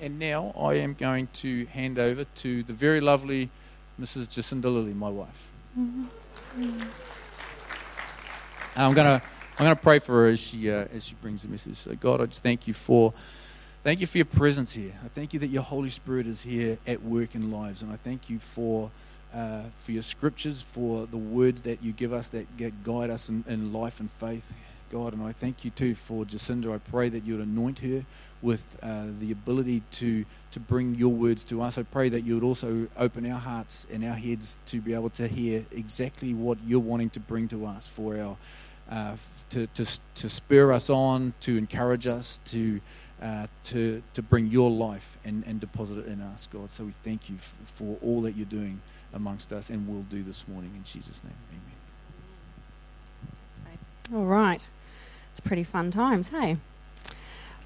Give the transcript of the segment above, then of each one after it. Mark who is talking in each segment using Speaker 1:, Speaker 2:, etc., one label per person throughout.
Speaker 1: and now I am going to hand over to the very lovely Mrs. Jacinda Lilly, my wife. Mm-hmm. I'm gonna I'm gonna pray for her as she uh, as she brings the message. So God, I just thank you for thank you for your presence here. I thank you that your Holy Spirit is here at work in lives, and I thank you for. Uh, for your scriptures, for the word that you give us that guide us in, in life and faith. God. And I thank you too for Jacinda. I pray that you would anoint her with uh, the ability to, to bring your words to us. I pray that you would also open our hearts and our heads to be able to hear exactly what you're wanting to bring to us for our. Uh, to, to, to spur us on, to encourage us, to, uh, to, to bring your life and, and deposit it in us, God. So we thank you f- for all that you're doing amongst us and will do this morning. In Jesus' name,
Speaker 2: amen. All right. It's pretty fun times, hey?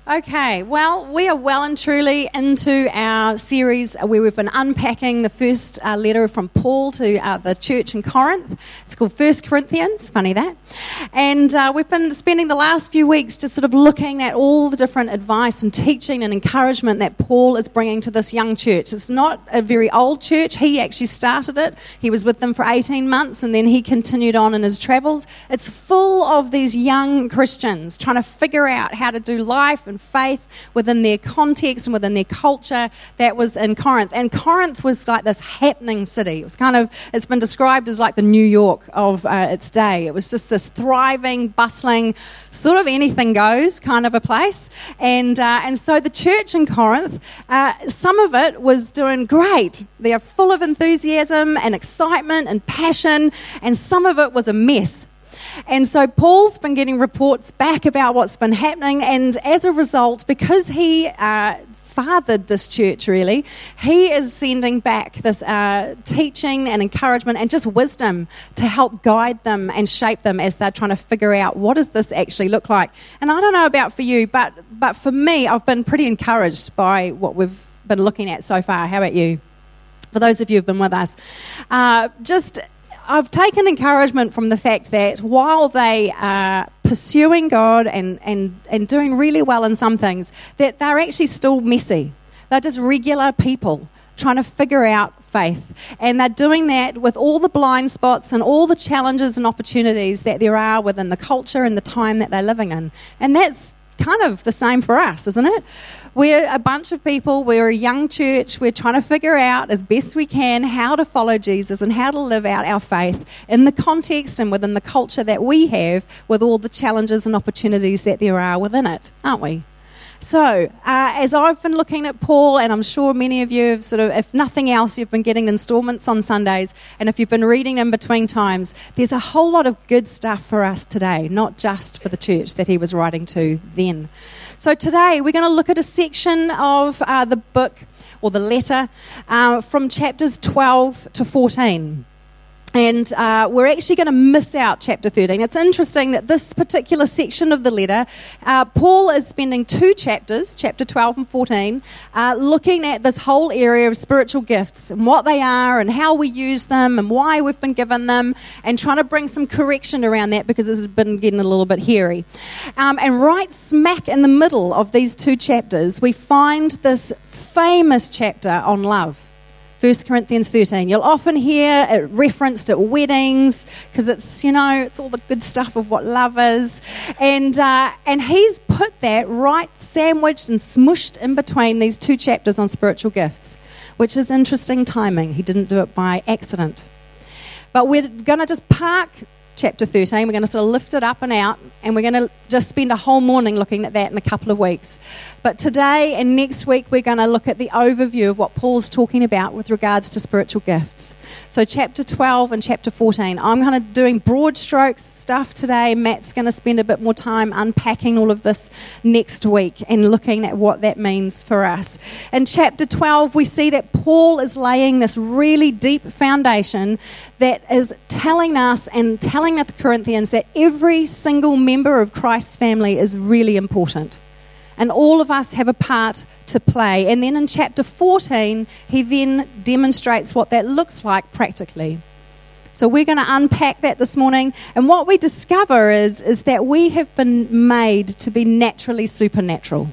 Speaker 2: Okay, well, we are well and truly into our series where we've been unpacking the first uh, letter from Paul to uh, the church in Corinth. It's called First Corinthians, funny that. And uh, we've been spending the last few weeks just sort of looking at all the different advice and teaching and encouragement that Paul is bringing to this young church. It's not a very old church. He actually started it, he was with them for 18 months, and then he continued on in his travels. It's full of these young Christians trying to figure out how to do life and faith within their context and within their culture that was in Corinth. And Corinth was like this happening city. It was kind of, it's been described as like the New York of uh, its day. It was just this thriving, bustling, sort of anything goes kind of a place. And, uh, and so the church in Corinth, uh, some of it was doing great. They're full of enthusiasm and excitement and passion, and some of it was a mess. And so Paul's been getting reports back about what's been happening, and as a result, because he uh, fathered this church really, he is sending back this uh, teaching and encouragement and just wisdom to help guide them and shape them as they're trying to figure out what does this actually look like. And I don't know about for you, but but for me, I've been pretty encouraged by what we've been looking at so far. How about you? For those of you who've been with us, uh, just I've taken encouragement from the fact that while they are pursuing God and, and, and doing really well in some things, that they're actually still messy. They're just regular people trying to figure out faith. And they're doing that with all the blind spots and all the challenges and opportunities that there are within the culture and the time that they're living in. And that's kind of the same for us, isn't it? We're a bunch of people, we're a young church, we're trying to figure out as best we can how to follow Jesus and how to live out our faith in the context and within the culture that we have with all the challenges and opportunities that there are within it, aren't we? So, uh, as I've been looking at Paul, and I'm sure many of you have sort of, if nothing else, you've been getting installments on Sundays, and if you've been reading in between times, there's a whole lot of good stuff for us today, not just for the church that he was writing to then. So, today we're going to look at a section of uh, the book or the letter uh, from chapters 12 to 14. And uh, we're actually going to miss out chapter 13. It's interesting that this particular section of the letter, uh, Paul is spending two chapters, chapter 12 and 14, uh, looking at this whole area of spiritual gifts and what they are and how we use them and why we've been given them and trying to bring some correction around that because it's been getting a little bit hairy. Um, and right smack in the middle of these two chapters, we find this famous chapter on love. 1 Corinthians 13. You'll often hear it referenced at weddings because it's, you know, it's all the good stuff of what love is. And, uh, and he's put that right sandwiched and smushed in between these two chapters on spiritual gifts, which is interesting timing. He didn't do it by accident. But we're going to just park chapter 13. We're going to sort of lift it up and out, and we're going to just spend a whole morning looking at that in a couple of weeks. But today and next week, we're going to look at the overview of what Paul's talking about with regards to spiritual gifts. So, chapter 12 and chapter 14. I'm kind of doing broad strokes stuff today. Matt's going to spend a bit more time unpacking all of this next week and looking at what that means for us. In chapter 12, we see that Paul is laying this really deep foundation that is telling us and telling the Corinthians that every single member of Christ's family is really important and all of us have a part to play. And then in chapter 14, he then demonstrates what that looks like practically. So we're going to unpack that this morning. And what we discover is, is that we have been made to be naturally supernatural.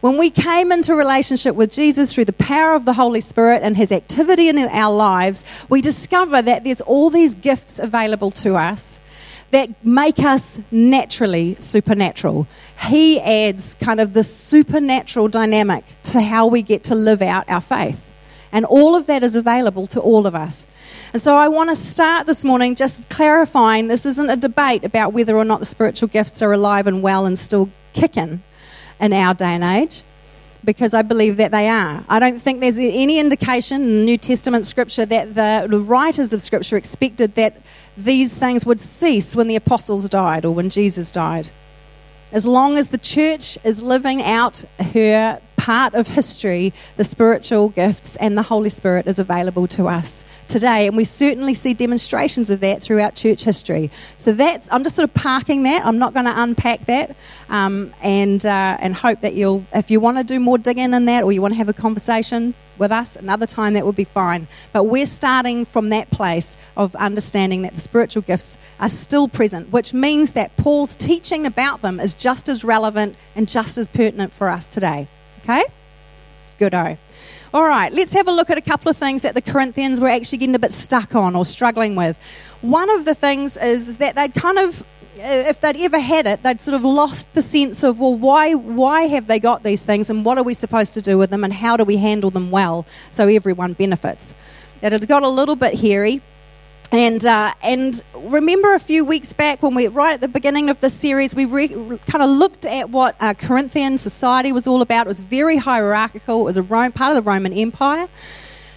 Speaker 2: When we came into relationship with Jesus through the power of the Holy Spirit and his activity in our lives, we discover that there's all these gifts available to us that make us naturally supernatural. He adds kind of the supernatural dynamic to how we get to live out our faith. And all of that is available to all of us. And so I want to start this morning just clarifying this isn't a debate about whether or not the spiritual gifts are alive and well and still kicking in our day and age because I believe that they are. I don't think there's any indication in New Testament scripture that the, writers of scripture expected that these things would cease when the apostles died or when Jesus died. As long as the church is living out her part of history, the spiritual gifts and the Holy Spirit is available to us today. And we certainly see demonstrations of that throughout church history. So that's, I'm just sort of parking that. I'm not going to unpack that um, and, uh, and hope that you'll, if you want to do more digging in that or you want to have a conversation, with us another time that would be fine but we're starting from that place of understanding that the spiritual gifts are still present which means that paul's teaching about them is just as relevant and just as pertinent for us today Okay? Goodo. All right, let's have a look at a couple of things that the Corinthians were actually getting a bit stuck on or struggling with. One of the things is that they'd kind of uh, if they'd ever had it, they'd sort of lost the sense of, well, why, why have they got these things and what are we supposed to do with them and how do we handle them well so everyone benefits? That had got a little bit hairy. And, uh, and remember a few weeks back when we, right at the beginning of this series, we re- kind of looked at what uh, Corinthian society was all about. It was very hierarchical, it was a Rome, part of the Roman Empire.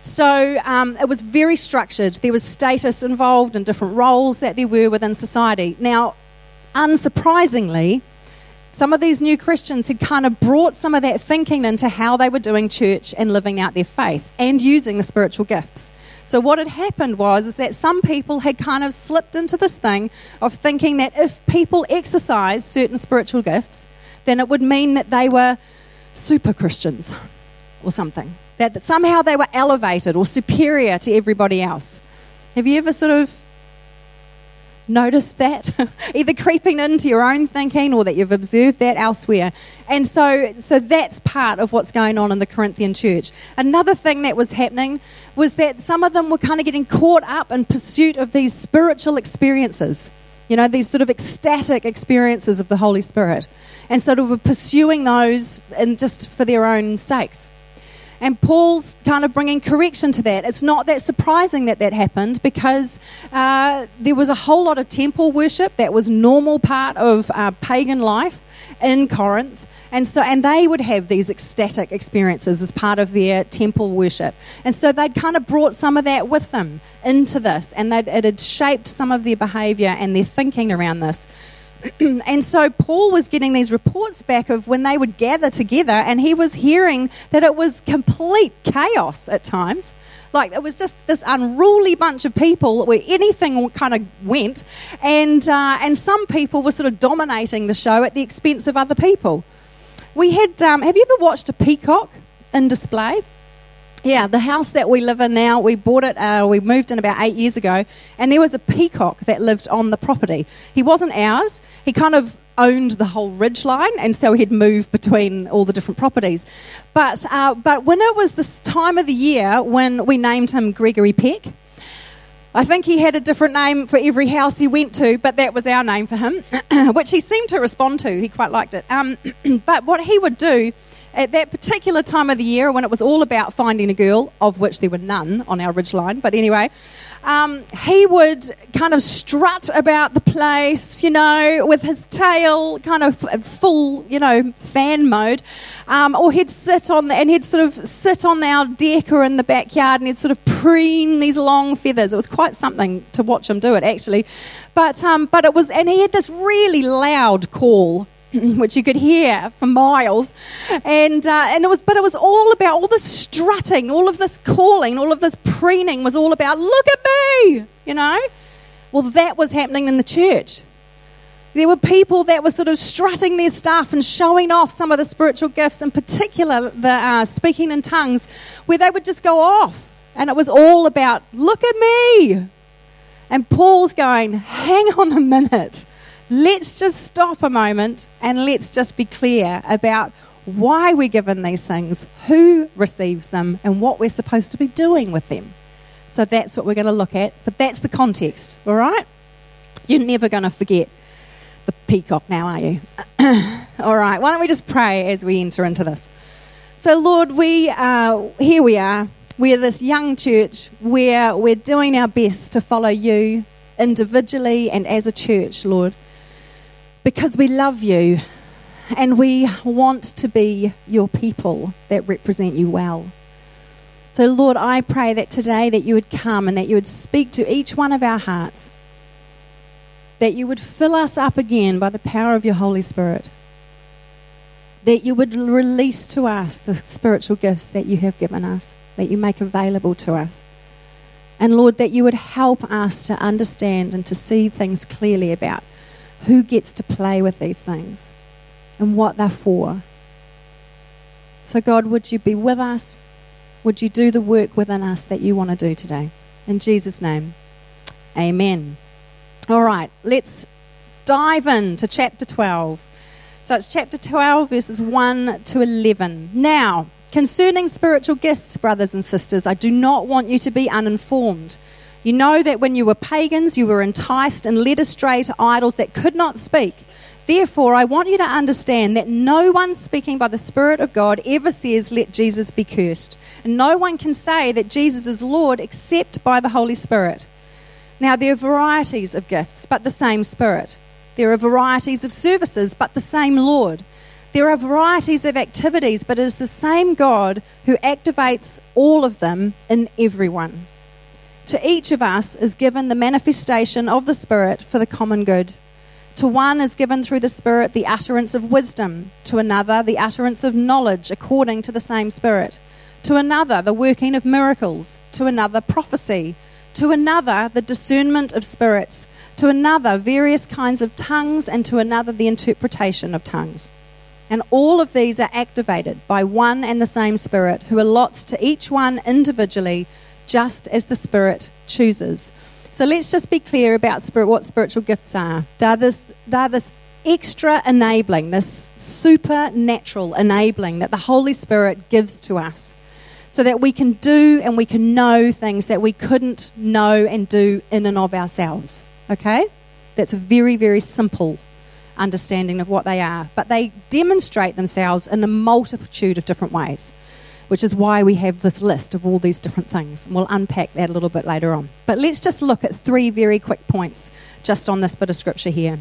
Speaker 2: So um, it was very structured. There was status involved and different roles that there were within society. Now, unsurprisingly, some of these new Christians had kind of brought some of that thinking into how they were doing church and living out their faith and using the spiritual gifts. So what had happened was is that some people had kind of slipped into this thing of thinking that if people exercise certain spiritual gifts, then it would mean that they were super Christians or something. That, that somehow they were elevated or superior to everybody else. Have you ever sort of noticed that, either creeping into your own thinking or that you've observed that elsewhere. And so, so that's part of what's going on in the Corinthian church. Another thing that was happening was that some of them were kind of getting caught up in pursuit of these spiritual experiences. You know, these sort of ecstatic experiences of the Holy Spirit. And sort of pursuing those and just for their own sakes. And Paul's kind of bringing correction to that. It's not that surprising that that happened because uh, there was a whole lot of temple worship that was normal part of uh, pagan life in Corinth. And so, and they would have these ecstatic experiences as part of their temple worship. And so they'd kind of brought some of that with them into this, and that it had shaped some of their behavior and their thinking around this. and so Paul was getting these reports back of when they would gather together, and he was hearing that it was complete chaos at times. Like it was just this unruly bunch of people where anything kind of went, and uh, and some people were sort of dominating the show at the expense of other people. We had. Um, have you ever watched a peacock in display? Yeah, the house that we live in now, we bought it, uh, we moved in about eight years ago, and there was a peacock that lived on the property. He wasn't ours, he kind of owned the whole ridge line, and so he'd move between all the different properties. But, uh, but when it was this time of the year when we named him Gregory Peck, I think he had a different name for every house he went to, but that was our name for him, which he seemed to respond to. He quite liked it. Um, but what he would do at that particular time of the year when it was all about finding a girl, of which there were none on our ridge line, but anyway, um, he would kind of strut about the place, you know, with his tail kind of full, you know, fan mode, um, or he'd sit on the, and he'd sort of sit on our deck or in the backyard and he'd sort of preen these long feathers. It was quite something to watch him do it, actually, but um, but it was, and he had this really loud call which you could hear for miles. And, uh, and it was, but it was all about all this strutting, all of this calling, all of this preening was all about, look at me, you know? Well, that was happening in the church. There were people that were sort of strutting their stuff and showing off some of the spiritual gifts, in particular the uh, speaking in tongues, where they would just go off. And it was all about, look at me. And Paul's going, hang on a minute let's just stop a moment and let's just be clear about why we're given these things, who receives them, and what we're supposed to be doing with them. So that's what we're going to look at, but that's the context, all right? You're never going to forget the peacock now, are you? all right, why don't we just pray as we enter into this? So, Lord, we uh, here we are. We're this young church where we're doing our best to follow you individually and as a church, Lord, because we love you and we want to be your people that represent you well. So, Lord, I pray that today that you would come and that you would speak to each one of our hearts, that you would fill us up again by the power of your Holy Spirit, that you would release to us the spiritual gifts that you have given us, that you make available to us. And Lord, that you would help us to understand and to see things clearly about who gets to play with these things and what they're for. So, God, would you be with us? Would you do the work within us that you want to do today? In Jesus' name, amen. All right, let's dive into chapter 12. So it's chapter 12, verses 1 to 11. Now, concerning spiritual gifts, brothers and sisters, I do not want you to be uninformed. You know that when you were pagans, you were enticed and led astray to idols that could not speak. Therefore, I want you to understand that no one speaking by the Spirit of God ever says, Let Jesus be cursed. And no one can say that Jesus is Lord except by the Holy Spirit. Now, there are varieties of gifts, but the same Spirit. There are varieties of services, but the same Lord. There are varieties of activities, but it is the same God who activates all of them in everyone. To each of us is given the manifestation of the Spirit for the common good. To one is given through the Spirit the utterance of wisdom, to another the utterance of knowledge according to the same Spirit, to another the working of miracles, to another prophecy, to another the discernment of spirits, to another various kinds of tongues, and to another the interpretation of tongues. And all of these are activated by one and the same Spirit, who allots to each one individually just as the Spirit chooses. So let's just be clear about spirit, what spiritual gifts are. They're this, they're this extra enabling, this supernatural enabling that the Holy Spirit gives to us so that we can do and we can know things that we couldn't know and do in and of ourselves. Okay? That's a very, very simple understanding of what they are. But they demonstrate themselves in a multitude of different ways which is why we have this list of all these different things. And we'll unpack that a little bit later on. But let's just look at three very quick points just on this bit of scripture here.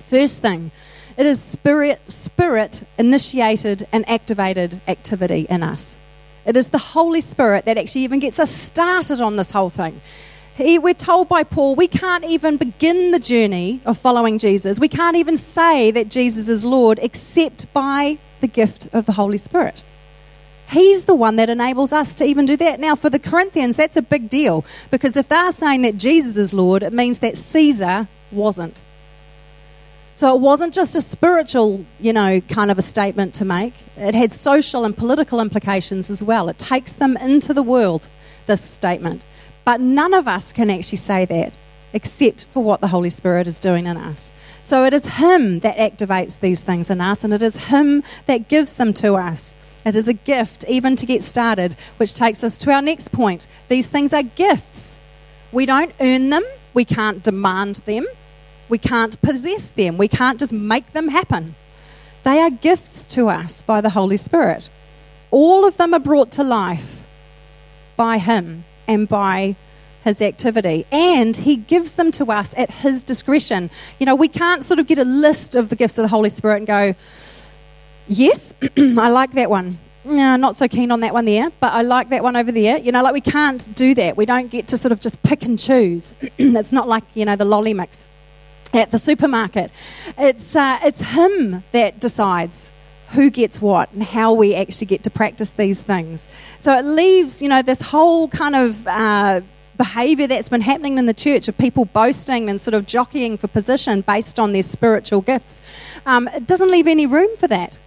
Speaker 2: First thing, it is spirit spirit initiated and activated activity in us. It is the Holy Spirit that actually even gets us started on this whole thing. He, we're told by Paul we can't even begin the journey of following Jesus. We can't even say that Jesus is Lord except by the gift of the Holy Spirit. He's the one that enables us to even do that. Now, for the Corinthians, that's a big deal because if they're saying that Jesus is Lord, it means that Caesar wasn't. So it wasn't just a spiritual, you know, kind of a statement to make. It had social and political implications as well. It takes them into the world, this statement. But none of us can actually say that except for what the Holy Spirit is doing in us. So it is Him that activates these things in us, and it is Him that gives them to us. It is a gift, even to get started, which takes us to our next point. These things are gifts. We don't earn them, we can't demand them, we can't possess them, we can't just make them happen. They are gifts to us by the Holy Spirit. All of them are brought to life by Him and by his activity and he gives them to us at his discretion. You know, we can't sort of get a list of the gifts of the Holy Spirit and go, Yes, I like that one. No, not so keen on that one there, but I like that one over there. You know, like we can't do that. We don't get to sort of just pick and choose. it's not like, you know, the lolly mix at the supermarket. It's, uh, it's him that decides who gets what and how we actually get to practice these things. So it leaves, you know, this whole kind of uh, behavior that's been happening in the church of people boasting and sort of jockeying for position based on their spiritual gifts. Um, it doesn't leave any room for that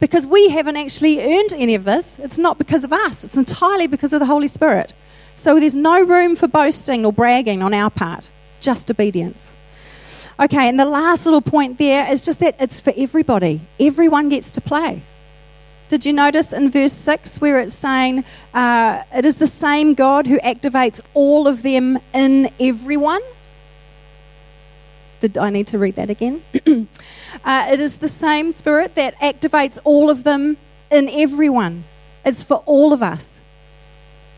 Speaker 2: because we haven't actually earned any of this. It's not because of us, it's entirely because of the Holy Spirit. So there's no room for boasting or bragging on our part, just obedience. Okay, and the last little point there is just that it's for everybody. Everyone gets to play. Did you notice in verse 6 where it's saying, uh, It is the same God who activates all of them in everyone? Did I need to read that again? uh, it is the same Spirit that activates all of them in everyone. It's for all of us.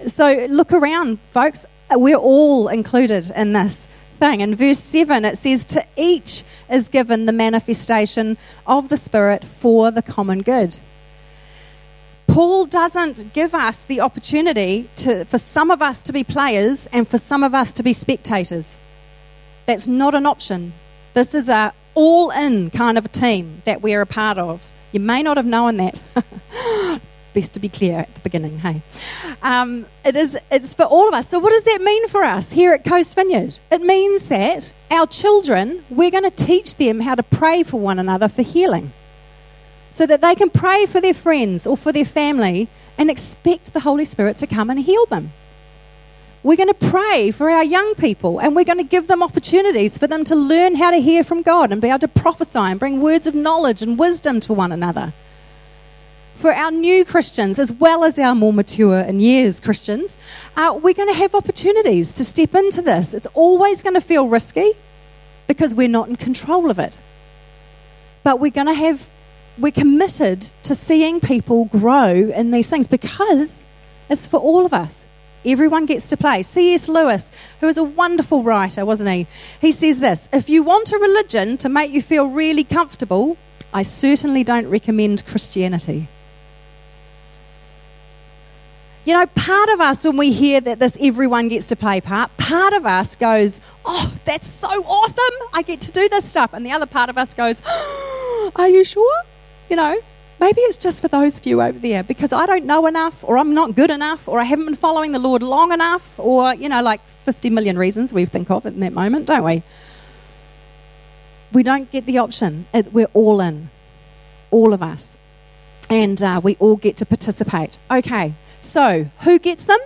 Speaker 2: So look around, folks. We're all included in this thing. In verse 7, it says, To each is given the manifestation of the Spirit for the common good. Paul doesn't give us the opportunity to, for some of us to be players and for some of us to be spectators. That's not an option. This is a all in kind of a team that we're a part of. You may not have known that. Best to be clear at the beginning, hey? Um, it is, it's for all of us. So, what does that mean for us here at Coast Vineyard? It means that our children, we're going to teach them how to pray for one another for healing so that they can pray for their friends or for their family and expect the Holy Spirit to come and heal them. We're going to pray for our young people and we're going to give them opportunities for them to learn how to hear from God and be able to prophesy and bring words of knowledge and wisdom to one another for our new Christians as well as our more mature in years Christians, uh, we're going to have opportunities to step into this. It's always going to feel risky because we're not in control of it. But we're going to have, we're committed to seeing people grow in these things because it's for all of us. Everyone gets to play. C.S. Lewis, who is a wonderful writer, wasn't he? He says this If you want a religion to make you feel really comfortable, I certainly don't recommend Christianity. You know, part of us, when we hear that this everyone gets to play part, part of us goes, Oh, that's so awesome. I get to do this stuff. And the other part of us goes, oh, Are you sure? You know, maybe it's just for those few over there because I don't know enough, or I'm not good enough, or I haven't been following the Lord long enough, or, you know, like 50 million reasons we think of in that moment, don't we? We don't get the option. We're all in, all of us. And uh, we all get to participate. Okay, so, who gets them?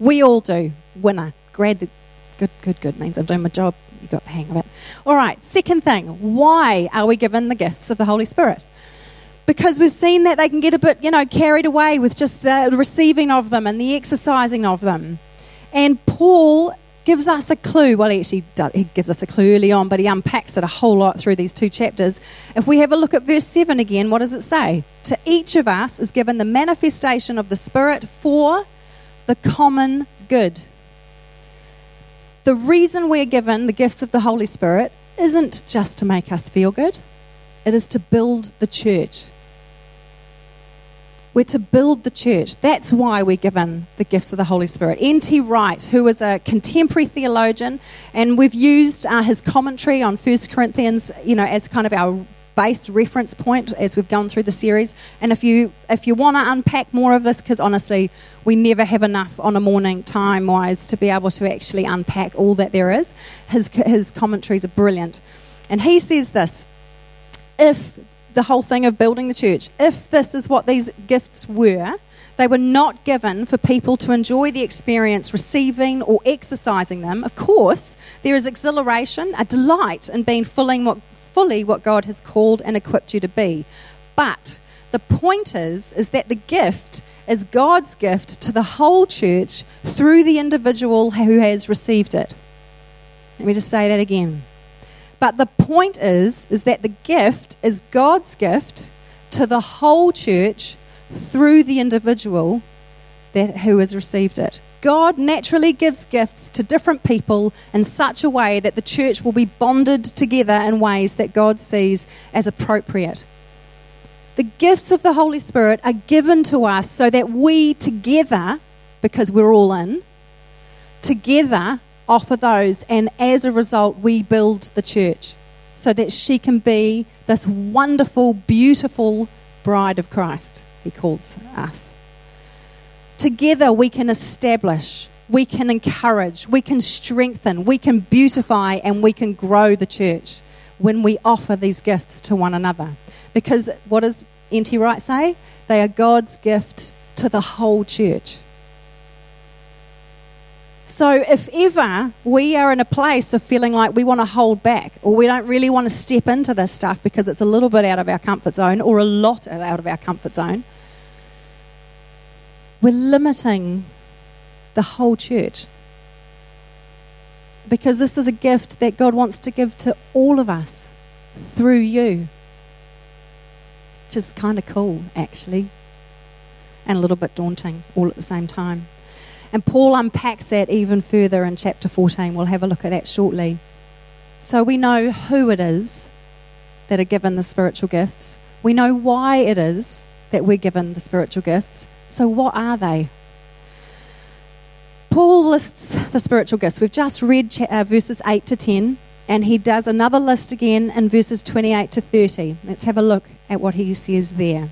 Speaker 2: We all do. Winner. Grad the good, good, good means I'm doing my job. You got the hang of it. All right. Second thing, why are we given the gifts of the Holy Spirit? Because we've seen that they can get a bit, you know, carried away with just the receiving of them and the exercising of them. And Paul gives us a clue. Well, he actually does, he gives us a clue early on, but he unpacks it a whole lot through these two chapters. If we have a look at verse 7 again, what does it say? To each of us is given the manifestation of the Spirit for the common good. The reason we're given the gifts of the Holy Spirit isn't just to make us feel good, it is to build the church. We're to build the church. That's why we're given the gifts of the Holy Spirit. N.T. Wright, who was a contemporary theologian, and we've used uh, his commentary on 1 Corinthians, you know, as kind of our base reference point as we've gone through the series. And if you if you want to unpack more of this, because honestly, we never have enough on a morning time wise to be able to actually unpack all that there is. His his commentaries are brilliant, and he says this: if the whole thing of building the church. If this is what these gifts were, they were not given for people to enjoy the experience receiving or exercising them. Of course, there is exhilaration, a delight in being fully what, fully what God has called and equipped you to be. But the point is, is that the gift is God's gift to the whole church through the individual who has received it. Let me just say that again. But the point is, is that the gift is God's gift to the whole church through the individual that who has received it. God naturally gives gifts to different people in such a way that the church will be bonded together in ways that God sees as appropriate. The gifts of the Holy Spirit are given to us so that we together, because we're all in, together offer those, and as a result, we build the church so that she can be this wonderful, beautiful bride of Christ, he calls us. Together, we can establish, we can encourage, we can strengthen, we can beautify, and we can grow the church when we offer these gifts to one another. Because what does N.T. Wright say? They are God's gift to the whole church. So, if ever we are in a place of feeling like we want to hold back or we don't really want to step into this stuff because it's a little bit out of our comfort zone or a lot out of our comfort zone, we're limiting the whole church. Because this is a gift that God wants to give to all of us through you. Which is kind of cool, actually, and a little bit daunting all at the same time. And Paul unpacks that even further in chapter 14. We'll have a look at that shortly. So we know who it is that are given the spiritual gifts. We know why it is that we're given the spiritual gifts. So, what are they? Paul lists the spiritual gifts. We've just read uh, verses 8 to 10, and he does another list again in verses 28 to 30. Let's have a look at what he says there.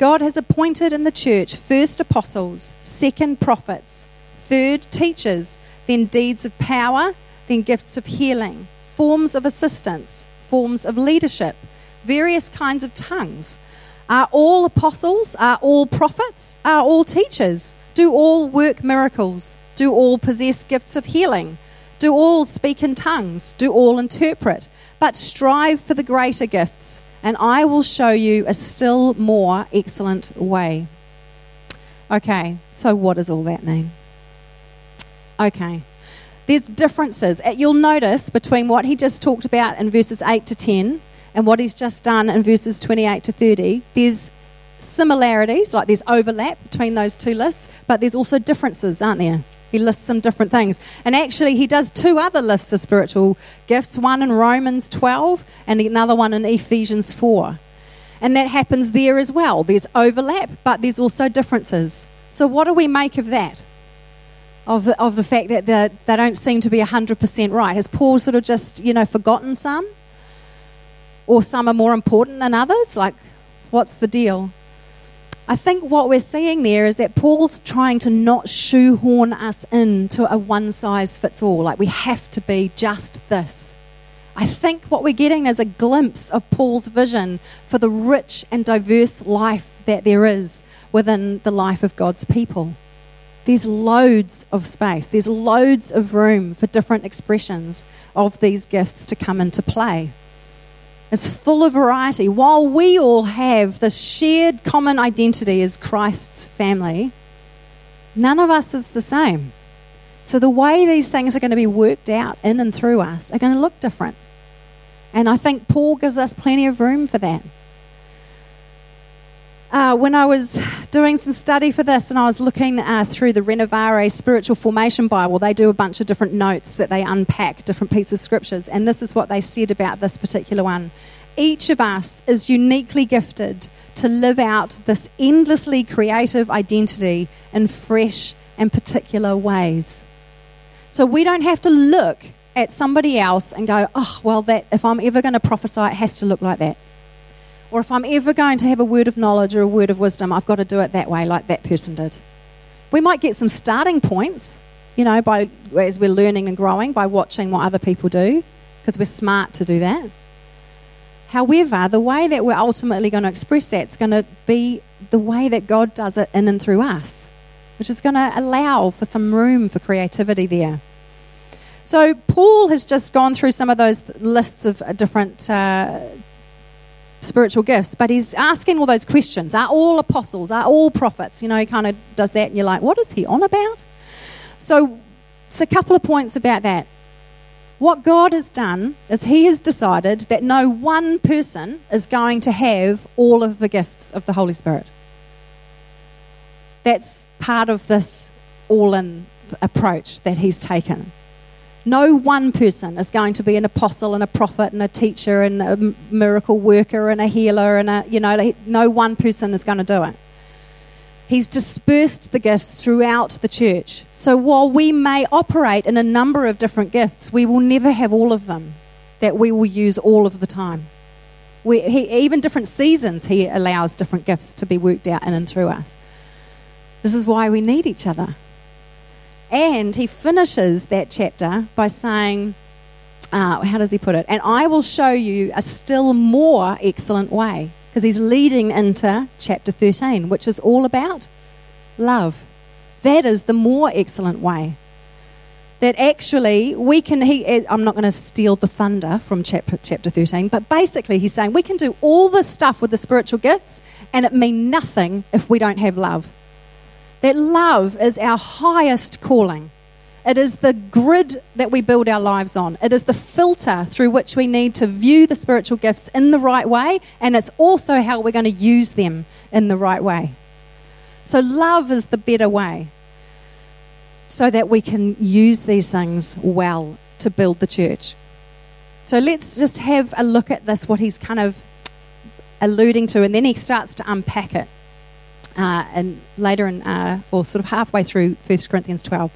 Speaker 2: God has appointed in the church first apostles, second prophets, third teachers, then deeds of power, then gifts of healing, forms of assistance, forms of leadership, various kinds of tongues. Are all apostles? Are all prophets? Are all teachers? Do all work miracles? Do all possess gifts of healing? Do all speak in tongues? Do all interpret? But strive for the greater gifts and I will show you a still more excellent way. Okay, so what does all that mean? Okay, there's differences. Uh, you'll notice between what he just talked about in verses 8 to 10 and what he's just done in verses 28 to 30, there's similarities, like there's overlap between those two lists, but there's also differences, aren't there? He lists some different things. And actually, he does two other lists of spiritual gifts one in Romans 12 and another one in Ephesians 4. And that happens there as well. There's overlap, but there's also differences. So, what do we make of that? Of the, of the fact that they don't seem to be 100% right? Has Paul sort of just, you know, forgotten some? Or some are more important than others? Like, what's the deal? I think what we're seeing there is that Paul's trying to not shoehorn us into a one size fits all, like we have to be just this. I think what we're getting is a glimpse of Paul's vision for the rich and diverse life that there is within the life of God's people. There's loads of space, there's loads of room for different expressions of these gifts to come into play. It's full of variety. While we all have this shared common identity as Christ's family, none of us is the same. So the way these things are going to be worked out in and through us are going to look different. And I think Paul gives us plenty of room for that. Uh, when I was doing some study for this and I was looking uh, through the Renovare Spiritual Formation Bible, they do a bunch of different notes that they unpack different pieces of scriptures. And this is what they said about this particular one. Each of us is uniquely gifted to live out this endlessly creative identity in fresh and particular ways. So we don't have to look at somebody else and go, oh, well, that, if I'm ever going to prophesy, it has to look like that. Or if I'm ever going to have a word of knowledge or a word of wisdom, I've got to do it that way, like that person did. We might get some starting points, you know, by as we're learning and growing by watching what other people do, because we're smart to do that. However, the way that we're ultimately going to express that is going to be the way that God does it in and through us, which is going to allow for some room for creativity there. So, Paul has just gone through some of those lists of different uh, spiritual gifts, but he's asking all those questions. Are all apostles? Are all prophets? You know, he kind of does that, and you're like, what is he on about? So, it's a couple of points about that. What God has done is He has decided that no one person is going to have all of the gifts of the Holy Spirit. That's part of this all in approach that He's taken. No one person is going to be an apostle and a prophet and a teacher and a miracle worker and a healer and a, you know, no one person is going to do it. He's dispersed the gifts throughout the church. So while we may operate in a number of different gifts, we will never have all of them that we will use all of the time. We, he, even different seasons, he allows different gifts to be worked out in and through us. This is why we need each other. And he finishes that chapter by saying, uh, how does he put it? And I will show you a still more excellent way. Because he's leading into chapter 13, which is all about love. That is the more excellent way. that actually we can he eh, i'm not going to steal the thunder from chapter, chapter 13 but basically he's saying we can do all this stuff with the spiritual gifts and it mean nothing if we don't have love that love is our highest calling it is the grid that we build our lives on. It is the filter through which we need to view the spiritual gifts in the right way, and it's also how we're going to use them in the right way. So, love is the better way so that we can use these things well to build the church. So, let's just have a look at this, what he's kind of alluding to, and then he starts to unpack it. Uh, and later in, uh, or sort of halfway through 1 Corinthians 12.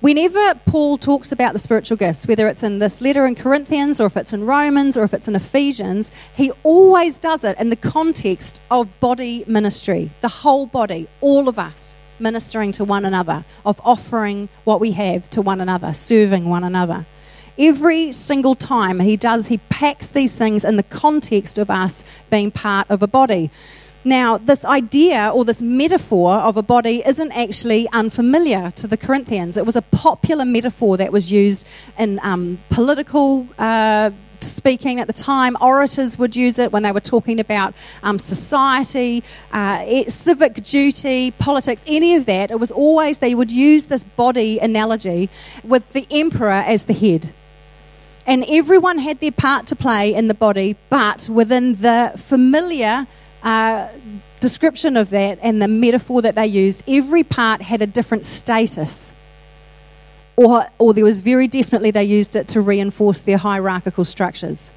Speaker 2: Whenever Paul talks about the spiritual gifts, whether it's in this letter in Corinthians or if it's in Romans or if it's in Ephesians, he always does it in the context of body ministry, the whole body, all of us ministering to one another, of offering what we have to one another, serving one another. Every single time he does, he packs these things in the context of us being part of a body. Now, this idea or this metaphor of a body isn't actually unfamiliar to the Corinthians. It was a popular metaphor that was used in um, political. Uh, speaking at the time. Orators would use it when they were talking about um, society, uh, civic duty, politics, any of that. It was always they would use this body analogy with the emperor as the head. And everyone had their part to play in the body, but within the familiar uh, description of that and the metaphor that they used, every part had a different status. Or, or there was very definitely they used it to reinforce their hierarchical structures.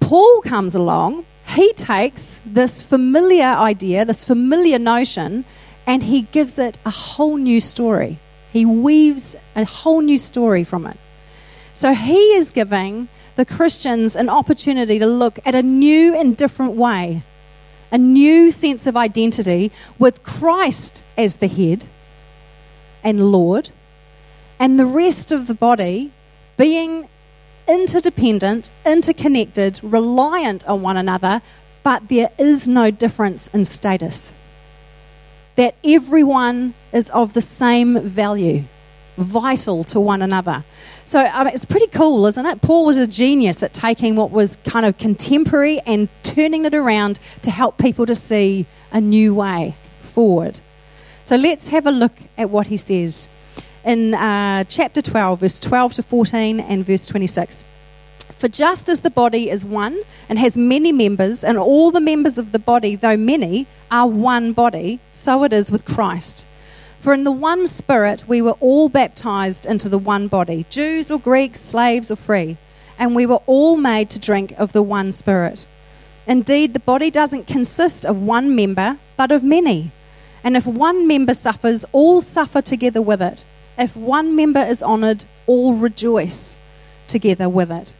Speaker 2: Paul comes along, he takes this familiar idea, this familiar notion, and he gives it a whole new story. He weaves a whole new story from it. So he is giving the Christians an opportunity to look at a new and different way a new sense of identity with Christ as the head and Lord, and the rest of the body being interdependent, interconnected, reliant on one another, but there is no difference in status. That everyone is of the same value vital to one another. So it's pretty cool, isn't it? Paul was a genius at taking what was kind of contemporary and turning it around to help people to see a new way forward. So let's have a look at what he says in uh, chapter 12, verse 12 to 14, and verse 26. For just as the body is one and has many members, and all the members of the body, though many, are one body, so it is with Christ. For in the one Spirit we were all baptized into the one body, Jews or Greeks, slaves or free, and we were all made to drink of the one Spirit. Indeed, the body doesn't consist of one member, but of many. And if one member suffers, all suffer together with it. If one member is honoured, all rejoice together with it.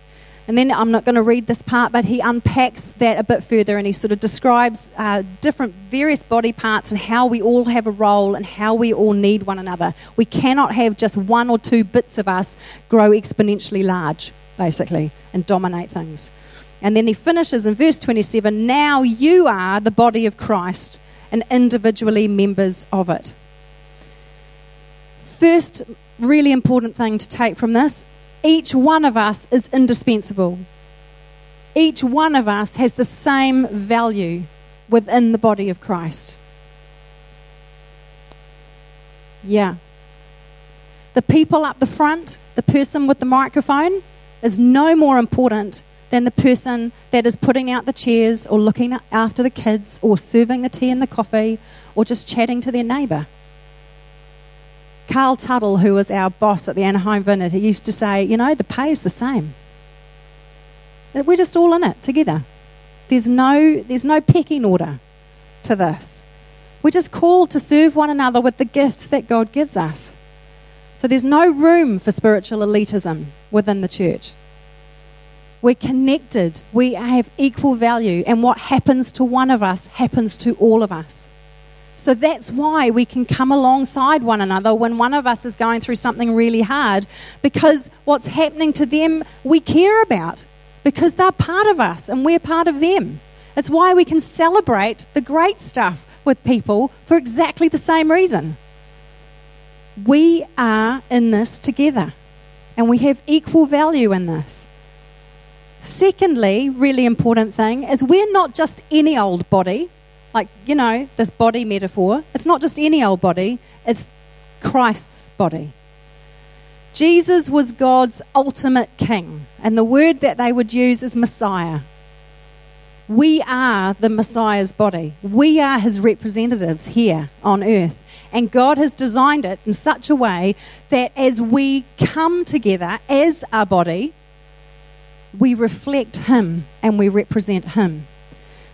Speaker 2: And then I'm not going to read this part, but he unpacks that a bit further and he sort of describes uh, different various body parts and how we all have a role and how we all need one another. We cannot have just one or two bits of us grow exponentially large, basically, and dominate things. And then he finishes in verse 27 Now you are the body of Christ and individually members of it. First, really important thing to take from this each one of us is indispensable. Each one of us has the same value within the body of Christ. Yeah. The people up the front, the person with the microphone, is no more important than the person that is putting out the chairs or looking after the kids or serving the tea and the coffee or just chatting to their neighbour. Carl Tuttle, who was our boss at the Anaheim Vineyard, he used to say, you know, the pay is the same. We're just all in it together. There's no, there's no pecking order to this. We're just called to serve one another with the gifts that God gives us. So there's no room for spiritual elitism within the church. We're connected, we have equal value, and what happens to one of us happens to all of us. So that's why we can come alongside one another when one of us is going through something really hard because what's happening to them we care about because they're part of us and we're part of them. It's why we can celebrate the great stuff with people for exactly the same reason. We are in this together, and we have equal value in this. Secondly, really important thing is we're not just any old body, like, you know, this body metaphor. It's not just any old body, it's Christ's body. Jesus was God's ultimate king, and the word that they would use is Messiah. We are the Messiah's body. We are his representatives here on earth. And God has designed it in such a way that as we come together as a body, we reflect him and we represent him.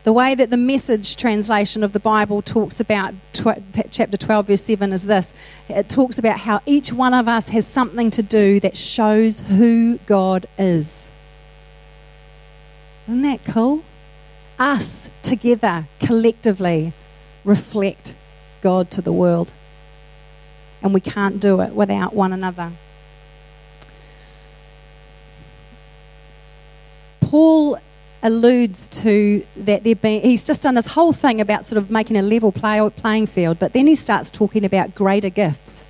Speaker 2: The way that the message translation of the Bible talks about tw- chapter 12, verse 7 is this it talks about how each one of us has something to do that shows who God is. Isn't that cool? Us together, collectively, reflect God to the world. And we can't do it without one another. Paul alludes to that there being, he's just done this whole thing about sort of making a level play, playing field, but then he starts talking about greater gifts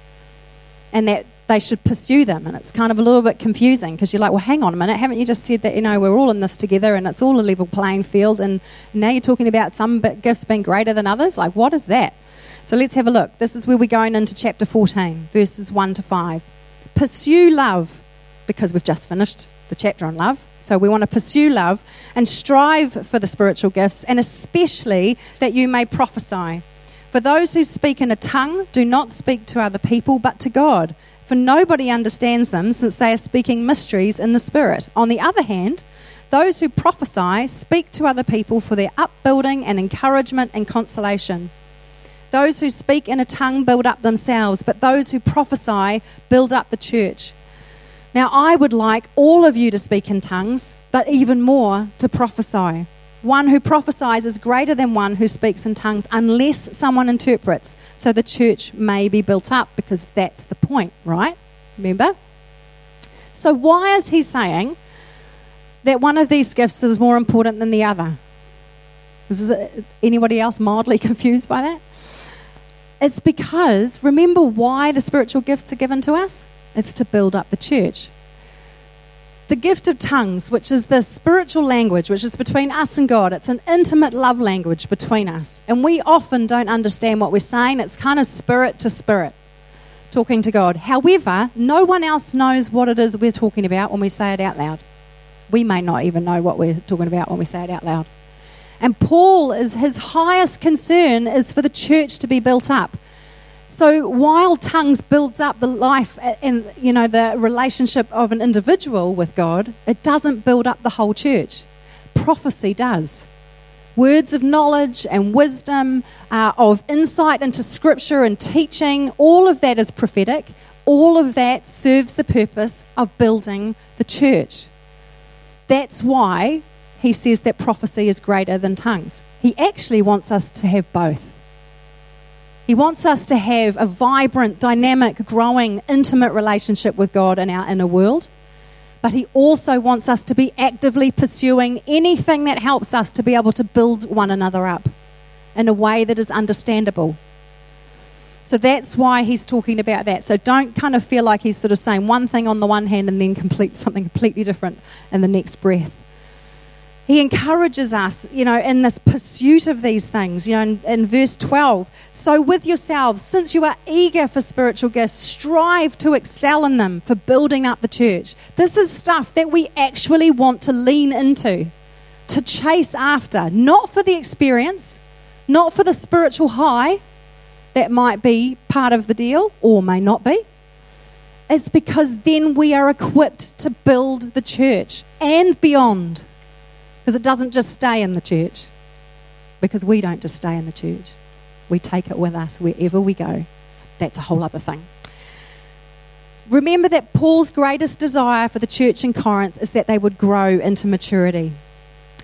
Speaker 2: and that they should pursue them. And it's kind of a little bit confusing because you're like, well, hang on a minute, haven't you just said that, you know, we're all in this together and it's all a level playing field and now you're talking about some gifts being greater than others? Like, what is that? So let's have a look. This is where we're going into chapter 14, verses 1 to 5. Pursue love because we've just finished the chapter on love. So we want to pursue love and strive for the spiritual gifts, and especially that you may prophesy. For those who speak in a tongue do not speak to other people, but to God. For nobody understands them, since they are speaking mysteries in the Spirit. On the other hand, those who prophesy speak to other people for their upbuilding and encouragement and consolation. Those who speak in a tongue build up themselves, but those who prophesy build up the church. Now, I would like all of you to speak in tongues, but even more to prophesy. One who prophesies is greater than one who speaks in tongues unless someone interprets, so the church may be built up, because that's the point, right? Remember? So, why is he saying that one of these gifts is more important than the other? Is anybody else mildly confused by that? It's because, remember why the spiritual gifts are given to us? It's to build up the church. The gift of tongues, which is the spiritual language, which is between us and God, it's an intimate love language between us. And we often don't understand what we're saying. It's kind of spirit to spirit, talking to God. However, no one else knows what it is we're talking about when we say it out loud. We may not even know what we're talking about when we say it out loud. And Paul is his highest concern is for the church to be built up. So while tongues builds up the life and you know the relationship of an individual with God, it doesn't build up the whole church. Prophecy does. Words of knowledge and wisdom, uh, of insight into scripture and teaching, all of that is prophetic. All of that serves the purpose of building the church. That's why he says that prophecy is greater than tongues. He actually wants us to have both. He wants us to have a vibrant, dynamic, growing, intimate relationship with God in our inner world. But He also wants us to be actively pursuing anything that helps us to be able to build one another up in a way that is understandable. So that's why he's talking about that. So don't kind of feel like he's sort of saying one thing on the one hand and then complete something completely different in the next breath he encourages us, you know, in this pursuit of these things. You know, in, in, verse 12, so with yourselves, since you are eager for spiritual gifts, strive to excel in them for building up the church. This is stuff that we actually want to lean into, to chase after, not for the experience, not for the spiritual high that might be part of the deal or may not be. It's because then we are equipped to build the church and beyond. Because it doesn't just stay in the church, because we don't just stay in the church. We take it with us wherever we go. That's a whole other thing. Remember that Paul's greatest desire for the church in Corinth is that they would grow into maturity.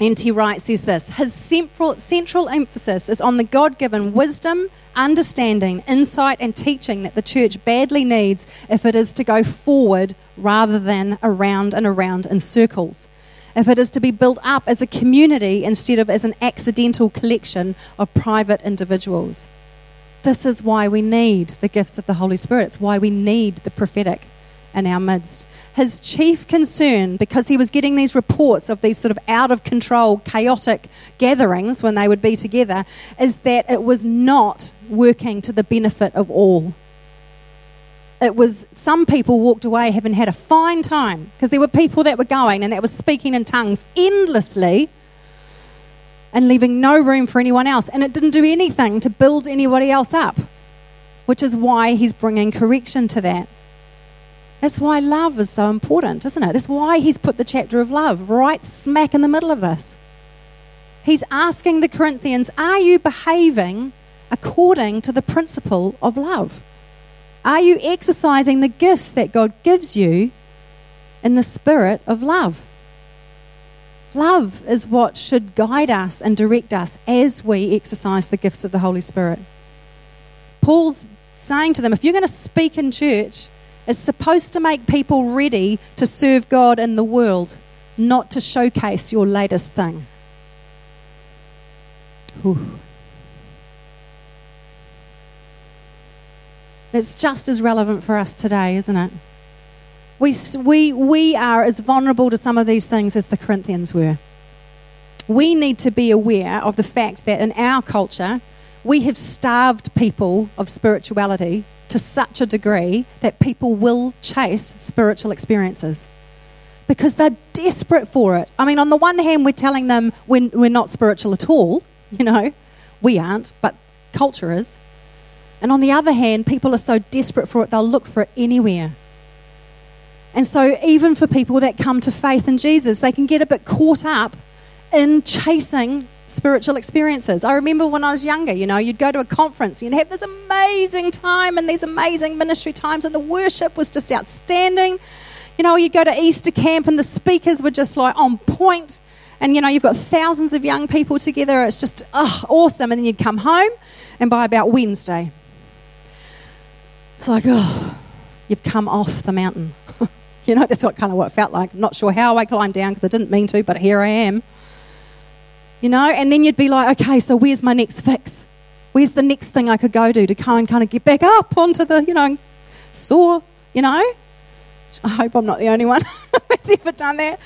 Speaker 2: N.T. Wright says this His central, central emphasis is on the God given wisdom, understanding, insight, and teaching that the church badly needs if it is to go forward rather than around and around in circles if it is to be built up as a community instead of as an accidental collection of private individuals. This is why we need the gifts of the Holy Spirit. It's why we need the prophetic in our midst. His chief concern, because he was getting these reports of these sort of out of control, chaotic gatherings when they would be together, is that it was not working to the benefit of all. It was some people walked away having had a fine time because there were people that were going and that were speaking in tongues endlessly and leaving no room for anyone else. And it didn't do anything to build anybody else up, which is why he's bringing correction to that. That's why love is so important, isn't it? That's why he's put the chapter of love right smack in the middle of this. He's asking the Corinthians, Are you behaving according to the principle of love? Are you exercising the gifts that God gives you in the spirit of love? Love is what should guide us and direct us as we exercise the gifts of the Holy Spirit. Paul's saying to them, if you're going to speak in church, it's supposed to make people ready to serve God in the world, not to showcase your latest thing. Whew. It's just as relevant for us today, isn't it? We, we, we are as vulnerable to some of these things as the Corinthians were. We need to be aware of the fact that in our culture, we have starved people of spirituality to such a degree that people will chase spiritual experiences because they're desperate for it. I mean, on the one hand, we're telling them we're, we're not spiritual at all, you know, we aren't, but culture is. And on the other hand, people are so desperate for it, they'll look for it anywhere. And so, even for people that come to faith in Jesus, they can get a bit caught up in chasing spiritual experiences. I remember when I was younger, you know, you'd go to a conference, you'd have this amazing time and these amazing ministry times, and the worship was just outstanding. You know, you'd go to Easter camp and the speakers were just like on point. point, and you know, you've got thousands of young people together. It's just oh, awesome. And then you'd come home, and by about Wednesday, it's like, oh, you've come off the mountain. you know, that's what kind of what it felt like. not sure how I climbed down because I didn't mean to, but here I am you know, and then you'd be like, okay, so where's my next fix? Where's the next thing I could go to to and kind of get back up onto the, you know, soar, you know? I hope I'm not the only one that's ever done that.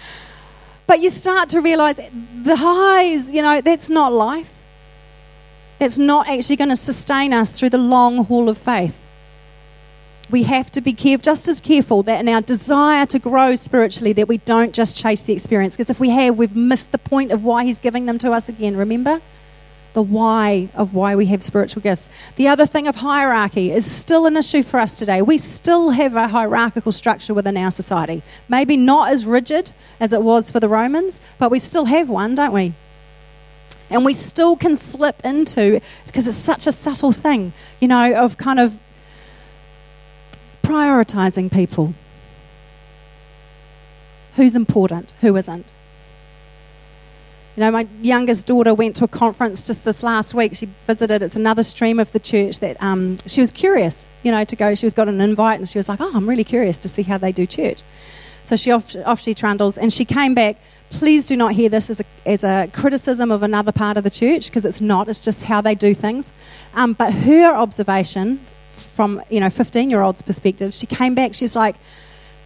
Speaker 2: But you start to realize the highs, you know, that's not life. It's not actually going to sustain us through the long haul of faith we have to be careful, just as careful that in our desire to grow spiritually, that we don't just chase the experience. Because if we have, we've missed the point of why He's giving them to us again. Remember? The why of why we have spiritual gifts. The other thing of hierarchy is still an issue for us today. We still have a hierarchical structure within our society. Maybe not as rigid as it was for the Romans, but we still have one, don't we? And we still can slip into, because it's such a subtle thing, you know, of kind of prioritizing people. Who's important, who isn't. You know, my youngest daughter went to a conference just this last week. She visited, it's another stream of the church that um, she was curious, you know, to go. She was got an invite and she was like, oh, I'm really curious to see how they do church. So she off, off she trundles and she came back. Please do not hear this as a, as a criticism of another part of the church because it's not. It's just how they do things. Um, but her observation from you know 15 year olds perspective she came back she's like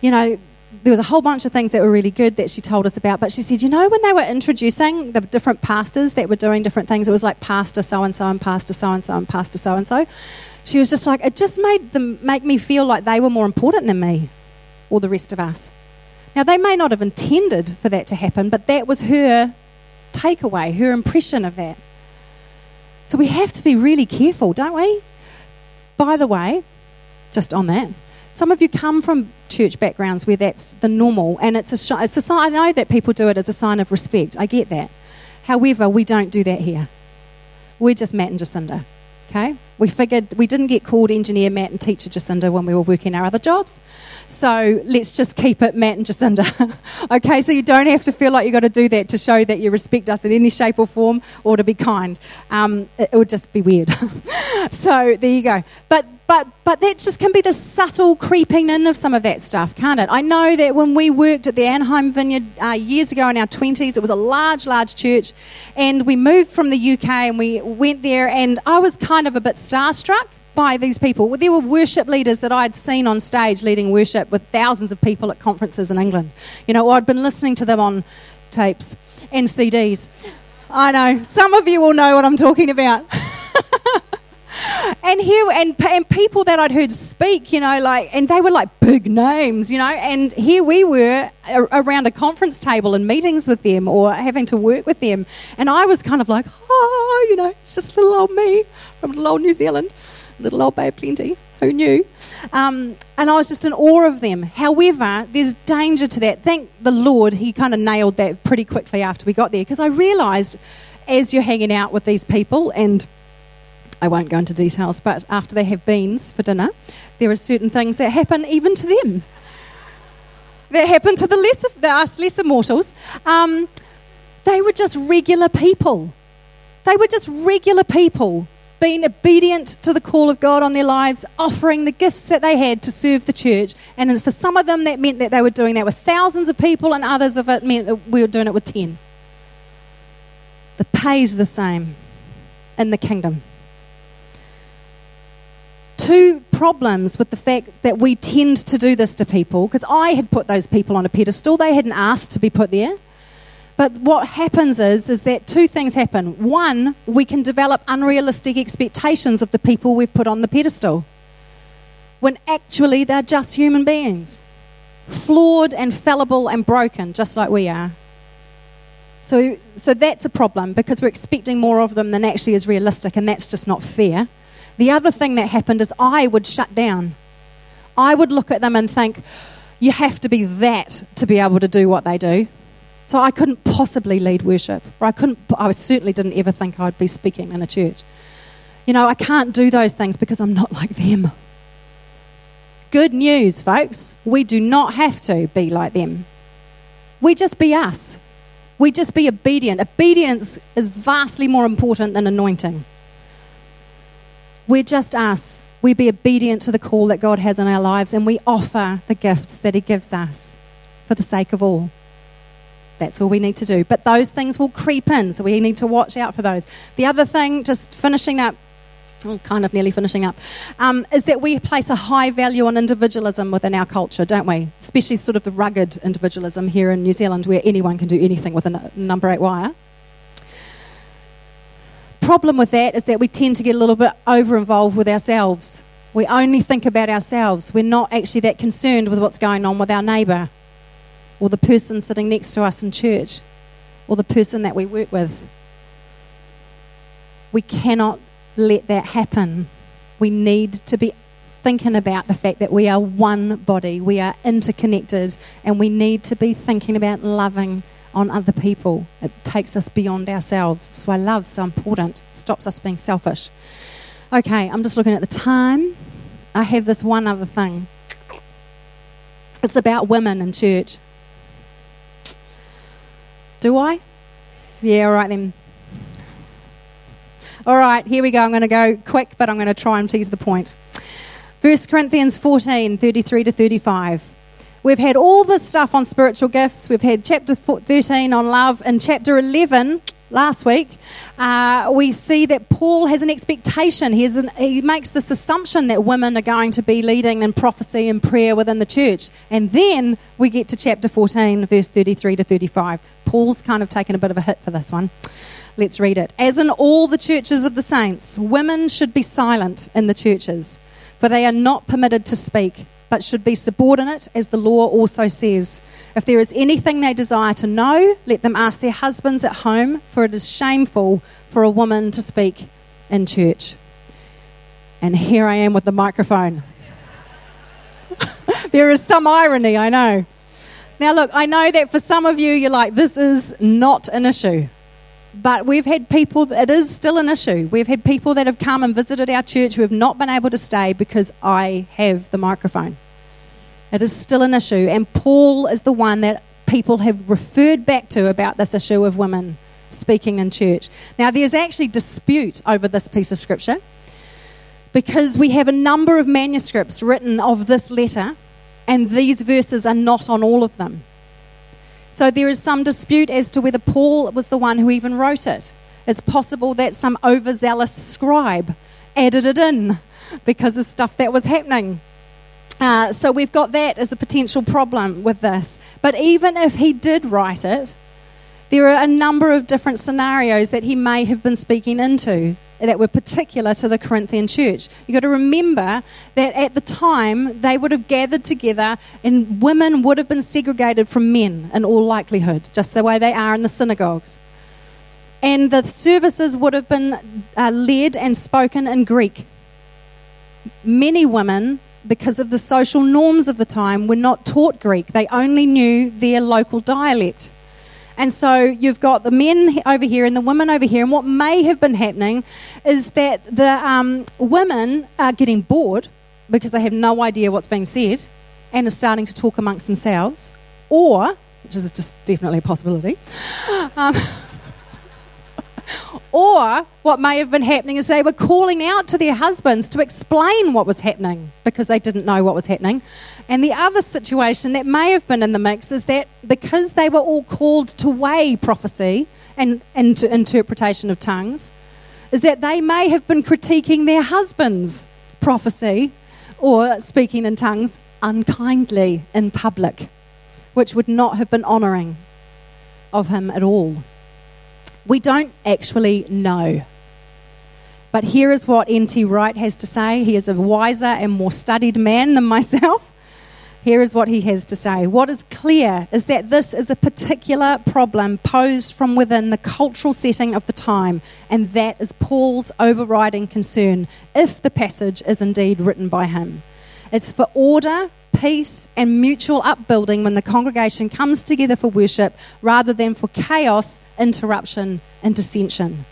Speaker 2: you know there was a whole bunch of things that were really good that she told us about but she said you know when they were introducing the different pastors that were doing different things it was like pastor so and so and pastor so and so and pastor so and so she was just like it just made them make me feel like they were more important than me or the rest of us. Now they may not have intended for that to happen but that was her takeaway her impression of that. So we have to be really careful don't we by the way, just on that, some of you come from church backgrounds where that's the normal, and it's a, it's a sign. I know that people do it as a sign of respect. I get that. However, we don't do that here. We're just Matt and Jacinda. Okay? We figured we didn't get called engineer Matt and teacher Jacinda when we were working our other jobs. So let's just keep it Matt and Jacinda. okay, so you don't have to feel like you've got to do that to show that you respect us in any shape or form or to be kind. Um, it, it would just be weird. so there you go. But but, but that just can be the subtle creeping in of some of that stuff, can't it? I know that when we worked at the Anaheim Vineyard uh, years ago in our 20s, it was a large, large church, and we moved from the UK and we went there, and I was kind of a bit starstruck by these people. There were worship leaders that I'd seen on stage leading worship with thousands of people at conferences in England. You know, I'd been listening to them on tapes and CDs. I know, some of you will know what I'm talking about. and here and, and people that I'd heard speak, you know, like, and they were like big names, you know, and here we were around a conference table and meetings with them or having to work with them, and I was kind of like, oh, you know, it's just little old me from little old New Zealand, little old Bay of Plenty. Who knew? Um, and I was just in awe of them. However, there's danger to that. Thank the Lord, He kind of nailed that pretty quickly after we got there because I realised as you're hanging out with these people and I won't go into details, but after they have beans for dinner, there are certain things that happen even to them. that happen to the lesser, the us lesser mortals. Um, they were just regular people. They were just regular people being obedient to the call of God on their lives, offering the gifts that they had to serve the church. And for some of them, that meant that they were doing that with thousands of people, and others of it meant that we were doing it with 10. The pay's the same in the kingdom two problems with the fact that we tend to do this to people because I had put those people on a pedestal. They hadn't asked to be put there. But what happens is, is that two things happen. One, we can develop unrealistic expectations of the people we've put on the pedestal when actually they're just human beings, flawed and fallible and broken, just like we are. So, so that's a problem because we're expecting more of them than actually is realistic, and that's just not fair. The other thing that happened is I would shut down. I would look at them and think, you have to be that to be able to do what they do. So I couldn't possibly lead worship, or I couldn't. I certainly didn't ever think I'd be speaking in a church. You know, I can't do those things because I'm not like them. Good news, folks. We do not have to be like them. We just be us. We just be obedient. Obedience is vastly more important than anointing. We're just us. We be obedient to the call that God has in our lives and we offer the gifts that He gives us for the sake of all. That's all we need to do. But those things will creep in, so we need to watch out for those. The other thing, just finishing up, well, kind of nearly finishing up, um, is that we place a high value on individualism within our culture, don't we? Especially sort of the rugged individualism here in New Zealand, where anyone can do anything with a number eight wire problem with that is that we tend to get a little bit over involved with ourselves. We only think about ourselves. We're not actually that concerned with what's going on with our neighbour or the person sitting next to us in church or the person that we work with. We cannot let that happen. We need to be thinking about the fact that we are one body, we are interconnected, and we need to be thinking about loving on other people. It takes us beyond ourselves. That's why love's so important. It stops us being selfish. Okay, I'm just looking at the time. I have this one other thing. It's about women in church. Do I? Yeah, all right then. All right, here we go. I'm going to go quick, but I'm going to try and tease the point. 1 Corinthians 14 33 to 35. We've had all this stuff on spiritual gifts. We've had chapter 13 on love. and chapter 11, last week, uh, we see that Paul has an expectation. He, an, he makes this assumption that women are going to be leading in prophecy and prayer within the church. And then we get to chapter 14, verse 33 to 35. Paul's kind of taken a bit of a hit for this one. Let's read it. As in all the churches of the saints, women should be silent in the churches, for they are not permitted to speak but should be subordinate, as the law also says. If there is anything they desire to know, let them ask their husbands at home, for it is shameful for a woman to speak in church. And here I am with the microphone. there is some irony, I know. Now, look, I know that for some of you, you're like, this is not an issue. But we've had people, it is still an issue. We've had people that have come and visited our church who have not been able to stay because I have the microphone. It is still an issue. And Paul is the one that people have referred back to about this issue of women speaking in church. Now, there's actually dispute over this piece of scripture because we have a number of manuscripts written of this letter, and these verses are not on all of them. So there is some dispute as to whether Paul was the one who even wrote it. It's possible that some overzealous scribe added it in because of stuff that was happening. Uh, so we've got that as a potential problem with this. But even if he did write it, there are a number of different scenarios that he may have been speaking into that were particular to the Corinthian church. You've got to remember that at the time they would have gathered together and women would have been segregated from men in all likelihood, just the way they are in the synagogues. And the services would have been uh, led and spoken in Greek. Many women because of the social norms of the time, were not taught Greek. They only knew their local dialect. And so you've got the men over here and the women over here. And what may have been happening is that the um, women are getting bored because they have no idea what's being said and are starting to talk amongst themselves. Or, which is just definitely a possibility, um, or what may have been happening is they were calling out to their husbands to explain what was happening because they didn't know what was happening. And the other situation that may have been in the mix is that because they were all called to weigh prophecy and into interpretation of tongues, is that they may have been critiquing their husbands' prophecy or speaking in tongues unkindly in public, which would not have been honouring of him at all. We don't actually know. But here is what N.T. Wright has to say. He is a wiser and more studied man than myself. Here is what he has to say. What is clear is that this is a particular problem posed from within the cultural setting of the time, and that is Paul's overriding concern if the passage is indeed written by him. It's for order peace and mutual upbuilding when the congregation comes together for worship rather than for chaos, interruption, and dissension.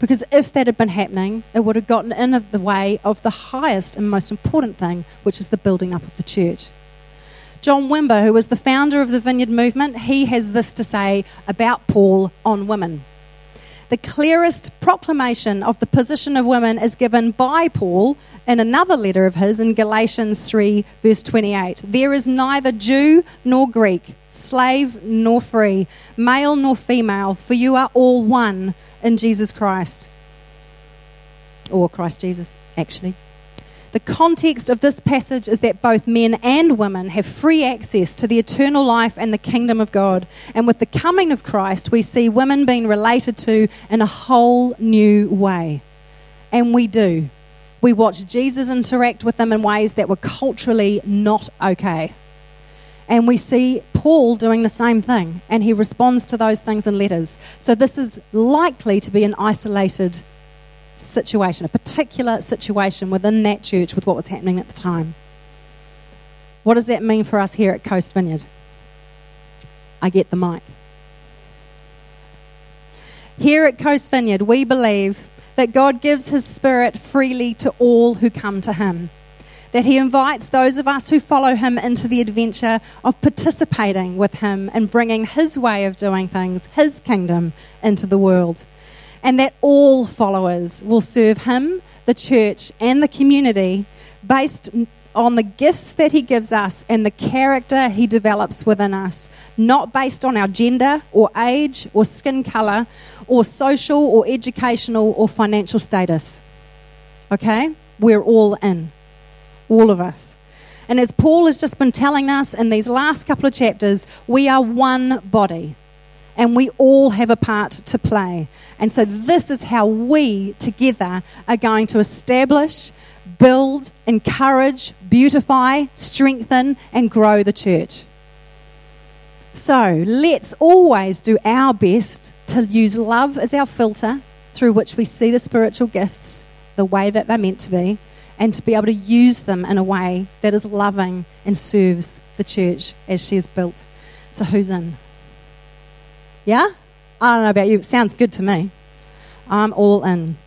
Speaker 2: Because if that had been happening, it would have gotten in the way of the highest and most important thing, which is the building up of the church. John Wimber, who was the founder of the Vineyard Movement, he has this to say about Paul on women. The clearest proclamation of the position of women is given by Paul in another letter of his in Galatians 3, verse 28. There is neither Jew nor Greek, slave nor free, male nor female, for you are all one in Jesus Christ. Or Christ Jesus, actually. The context of this passage is that both men and women have free access to the eternal life and the kingdom of God. And with the coming of Christ, we see women being related to in a whole new way. And we do. We watch Jesus interact with them in ways that were culturally not okay. And we see Paul doing the same thing, and he responds to those things in letters. So this is likely to be an isolated situation, a particular situation within that church with what was happening at the time. What does that mean for us here at Coast Vineyard? I get the mic. Here at Coast Vineyard, we believe that God gives His Spirit freely to all who come to Him. That He invites those of us who follow Him into the adventure of participating with Him and bringing His way of doing things, His kingdom, into the world and that all followers will serve Him, the church, and the community based on the gifts that He gives us and the character He develops within us, not based on our gender or age or skin color or social or educational or financial status. Okay? We're all in. All of us. And as Paul has just been telling us in these last couple of chapters, we are one body and we all have a part to play. And so, this is how we together are going to establish, build, encourage, beautify, strengthen, and grow the church. So, let's always do our best to use love as our filter through which we see the spiritual gifts the way that they're meant to be, and to be able to use them in a way that is loving and serves the church as she is built. So, who's in? Yeah? I don't know about you. It sounds good to me. I'm all in.